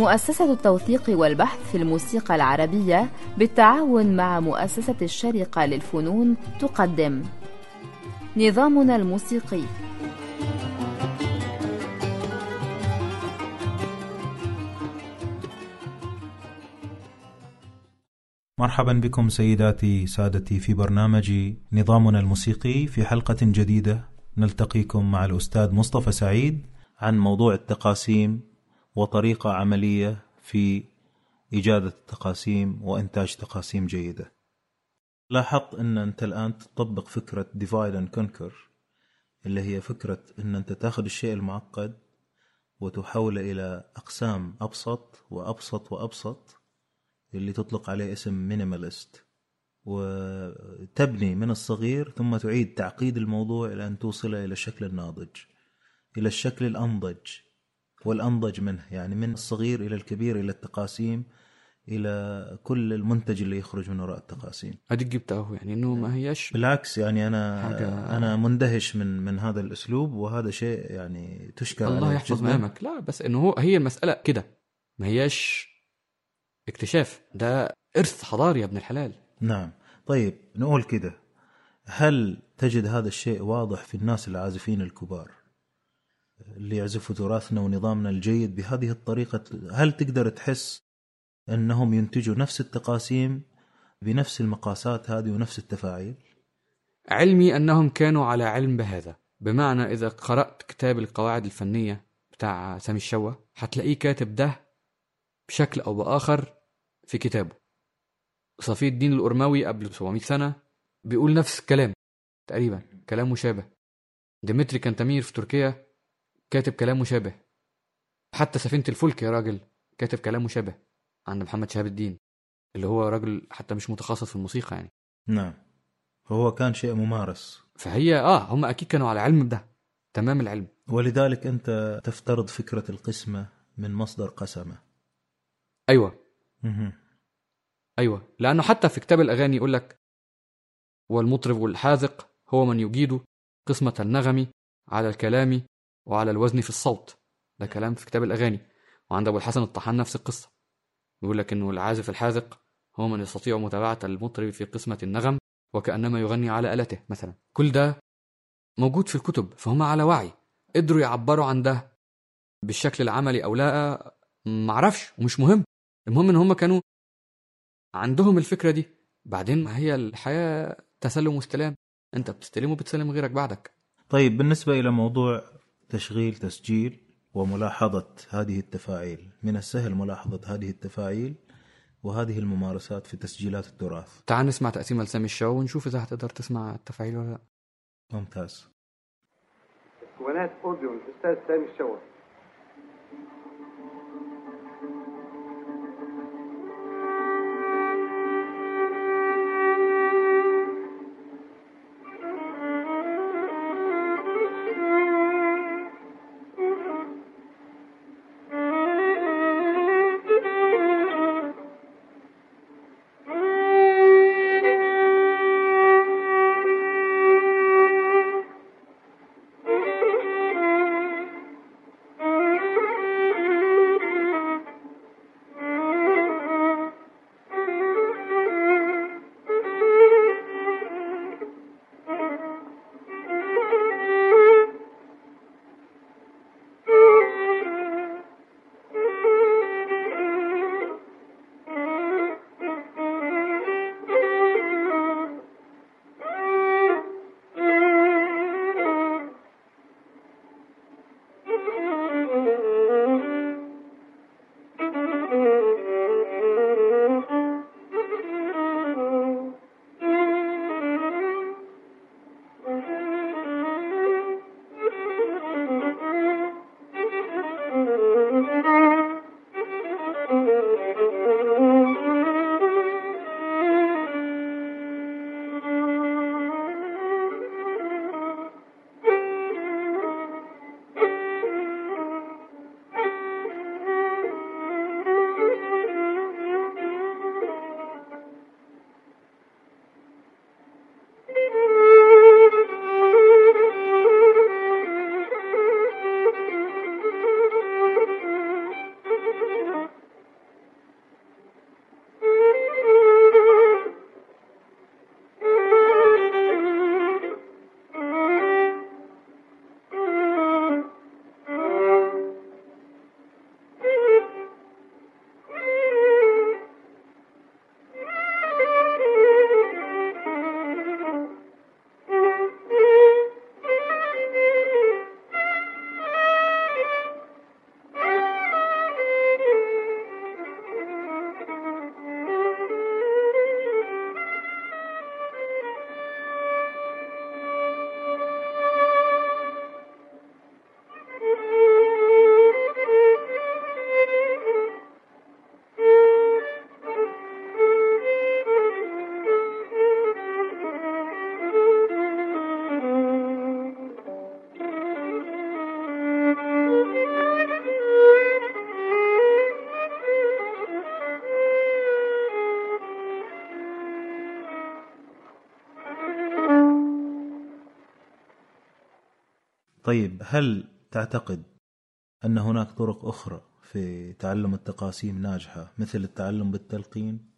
مؤسسة التوثيق والبحث في الموسيقى العربية بالتعاون مع مؤسسة الشرقة للفنون تقدم. نظامنا الموسيقي. مرحبا بكم سيداتي سادتي في برنامج نظامنا الموسيقي في حلقة جديدة. نلتقيكم مع الأستاذ مصطفى سعيد عن موضوع التقاسيم وطريقة عملية في إيجاد التقاسيم وإنتاج تقاسيم جيدة. لاحظت أن أنت الآن تطبق فكرة divide and conquer اللي هي فكرة أن أنت تأخذ الشيء المعقد وتحوله إلى أقسام أبسط وأبسط وأبسط اللي تطلق عليه اسم مينيماليست وتبني من الصغير ثم تعيد تعقيد الموضوع إلى أن توصله إلى الشكل الناضج إلى الشكل الأنضج. والأنضج منه يعني من الصغير إلى الكبير إلى التقاسيم إلى كل المنتج اللي يخرج من وراء التقاسيم. اديك جبته يعني إنه ما هيش بالعكس يعني أنا حاجة- أنا مندهش من من هذا الأسلوب وهذا شيء يعني تشكر الله يحفظ. مقامك لا بس إنه هو هي المسألة كده ما هيش اكتشاف. ده إرث حضاري يا ابن الحلال. نعم. طيب نقول كده هل تجد هذا الشيء واضح في الناس العازفين الكبار؟ اللي يعزفوا تراثنا ونظامنا الجيد بهذه الطريقة هل تقدر تحس أنهم ينتجوا نفس التقاسيم بنفس المقاسات هذه ونفس التفاعيل؟ علمي أنهم كانوا على علم بهذا بمعنى إذا قرأت كتاب القواعد الفنية بتاع سامي الشوا هتلاقيه كاتب ده بشكل أو بآخر في كتابه. صفي الدين الأرموي قبل 700 سنة بيقول نفس الكلام تقريبا كلام مشابه. ديمتري كانتامير في تركيا كاتب كلام مشابه. حتى سفينة الفلك يا راجل كاتب كلام مشابه عند محمد شهاب الدين اللي هو راجل حتى مش متخصص في الموسيقى يعني. نعم. فهو كان شيء ممارس. فهي آه هم أكيد كانوا على علم بده تمام العلم. ولذلك أنت تفترض فكرة القسمة من مصدر قسمة. أيوه. مهم. أيوه. لأنه حتى في كتاب الأغاني يقول لك والمطرب والحاذق هو من يجيد قسمة النغم على الكلام وعلى الوزن في الصوت. ده كلام في كتاب الأغاني. وعند أبو الحسن الطحان نفس القصة. يقول لك إنه العازف الحاذق هو من يستطيع متابعة المطرب في قسمة النغم وكأنما يغني على آلته مثلا. كل ده موجود في الكتب فهم على وعي. قدروا يعبروا عن ده بالشكل العملي أو لا معرفش ومش مهم. المهم إن هم كانوا عندهم الفكرة دي. بعدين ما هي الحياة تسلم واستلام. أنت بتستلم وبتسلم غيرك بعدك. طيب بالنسبة إلى موضوع تشغيل تسجيل وملاحظة هذه التفاعيل. من السهل ملاحظة هذه التفاعيل وهذه الممارسات في تسجيلات التراث. تعال نسمع تقسيمه لسامي الشو ونشوف إذا هتقدر تسمع التفاعيل ولا لا. ممتاز. اسطوانات أوديو الأستاذ سامي الشوا طيب هل تعتقد أن هناك طرق أخرى في تعلم التقاسيم ناجحة مثل التعلم بالتلقين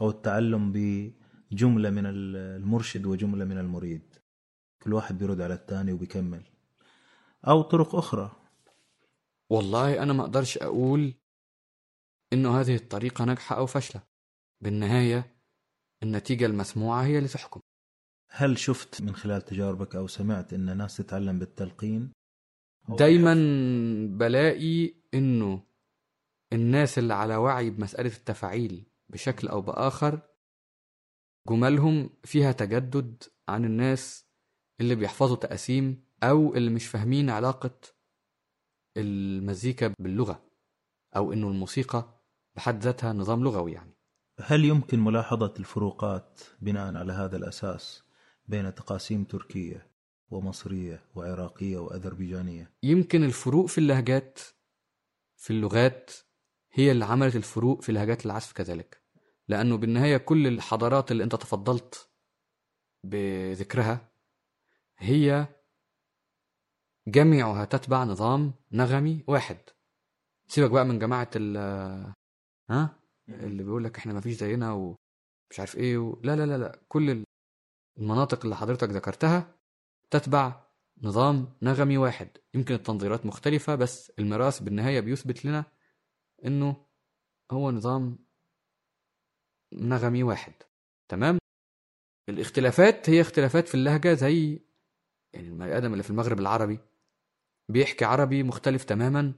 أو التعلم بجملة من المرشد وجملة من المريد؟ كل واحد بيرد على الثاني وبيكمل. أو طرق أخرى. والله أنا ما أقدرش أقول إنه هذه الطريقة ناجحة أو فاشلة. بالنهاية النتيجة المسموعة هي اللي تحكم. هل شفت من خلال تجاربك أو سمعت أن ناس تتعلم بالتلقين؟ دايما بلاقي إنه الناس اللي على وعي بمسألة التفاعيل بشكل أو بآخر جملهم فيها تجدد عن الناس اللي بيحفظوا تقاسيم أو اللي مش فاهمين علاقة المزيكا باللغة أو إنه الموسيقى بحد ذاتها نظام لغوي يعني. هل يمكن ملاحظة الفروقات بناء على هذا الأساس؟ بين تقاسيم تركية ومصرية وعراقية وأذربيجانية. يمكن الفروق في اللهجات في اللغات هي اللي عملت الفروق في لهجات العزف كذلك. لأنه بالنهاية كل الحضارات اللي أنت تفضلت بذكرها هي جميعها تتبع نظام نغمي واحد. سيبك بقى من جماعة ال ها؟ اللي بيقول لك إحنا ما فيش زينا ومش عارف إيه و... لا لا لا لا. كل المناطق اللي حضرتك ذكرتها تتبع نظام نغمي واحد. يمكن التنظيرات مختلفة بس الميراث بالنهاية بيثبت لنا إنه هو نظام نغمي واحد. تمام؟ الاختلافات هي اختلافات في اللهجة زي يعني البني آدم اللي في المغرب العربي بيحكي عربي مختلف تماما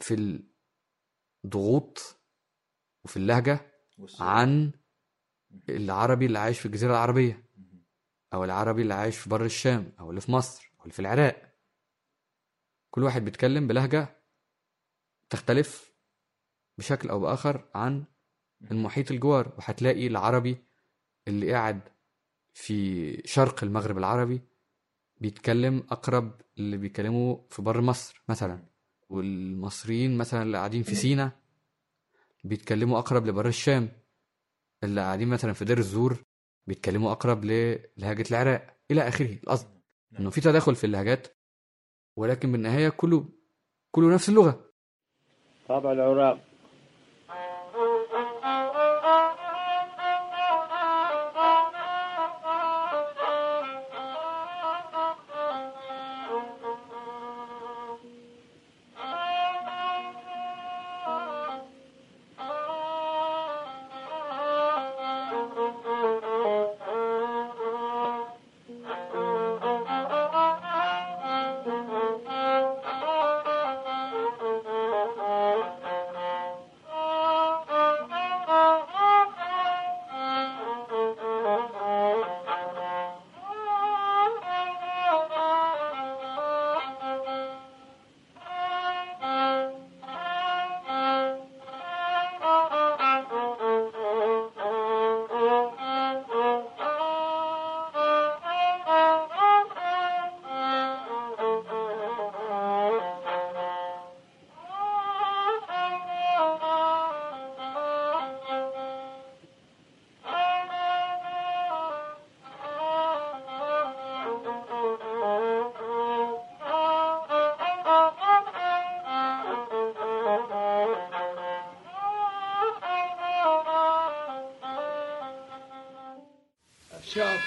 في الضغوط وفي اللهجة عن العربي اللي عايش في الجزيرة العربية أو العربي اللي عايش في بر الشام أو اللي في مصر أو اللي في العراق. كل واحد بيتكلم بلهجة تختلف بشكل أو بآخر عن المحيط الجوار. وهتلاقي العربي اللي قاعد في شرق المغرب العربي بيتكلم أقرب اللي بيتكلموا في بر مصر مثلا. والمصريين مثلا اللي قاعدين في سينا بيتكلموا أقرب لبر الشام. اللي قاعدين مثلا في دير الزور بيتكلموا أقرب للهجة العراق إلى آخره القصد إنه في تداخل في اللهجات ولكن بالنهاية كله كله نفس اللغة. طابع العراق. job.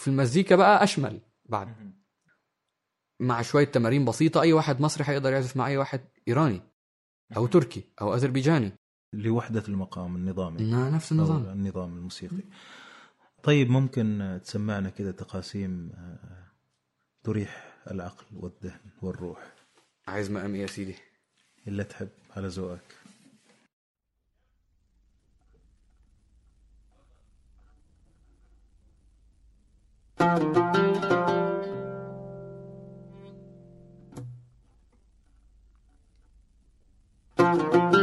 في المزيكا بقى أشمل بعد. مع شوية تمارين بسيطة أي واحد مصري هيقدر يعزف مع أي واحد إيراني أو تركي أو أذربيجاني. لوحدة المقام النظامي نفس النظام. النظام الموسيقي. طيب ممكن تسمعنا كده تقاسيم آه، تريح العقل والذهن والروح. عايز مقام إيه يا سيدي؟ اللي تحب على ذوقك. Thank you.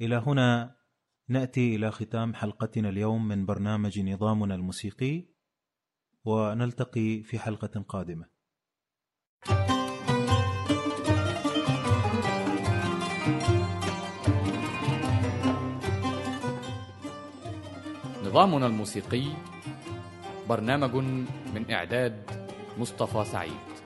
إلى هنا نأتي إلى ختام حلقتنا اليوم من برنامج نظامنا الموسيقي ونلتقي في حلقة قادمة. نظامنا الموسيقي برنامج من إعداد مصطفى سعيد.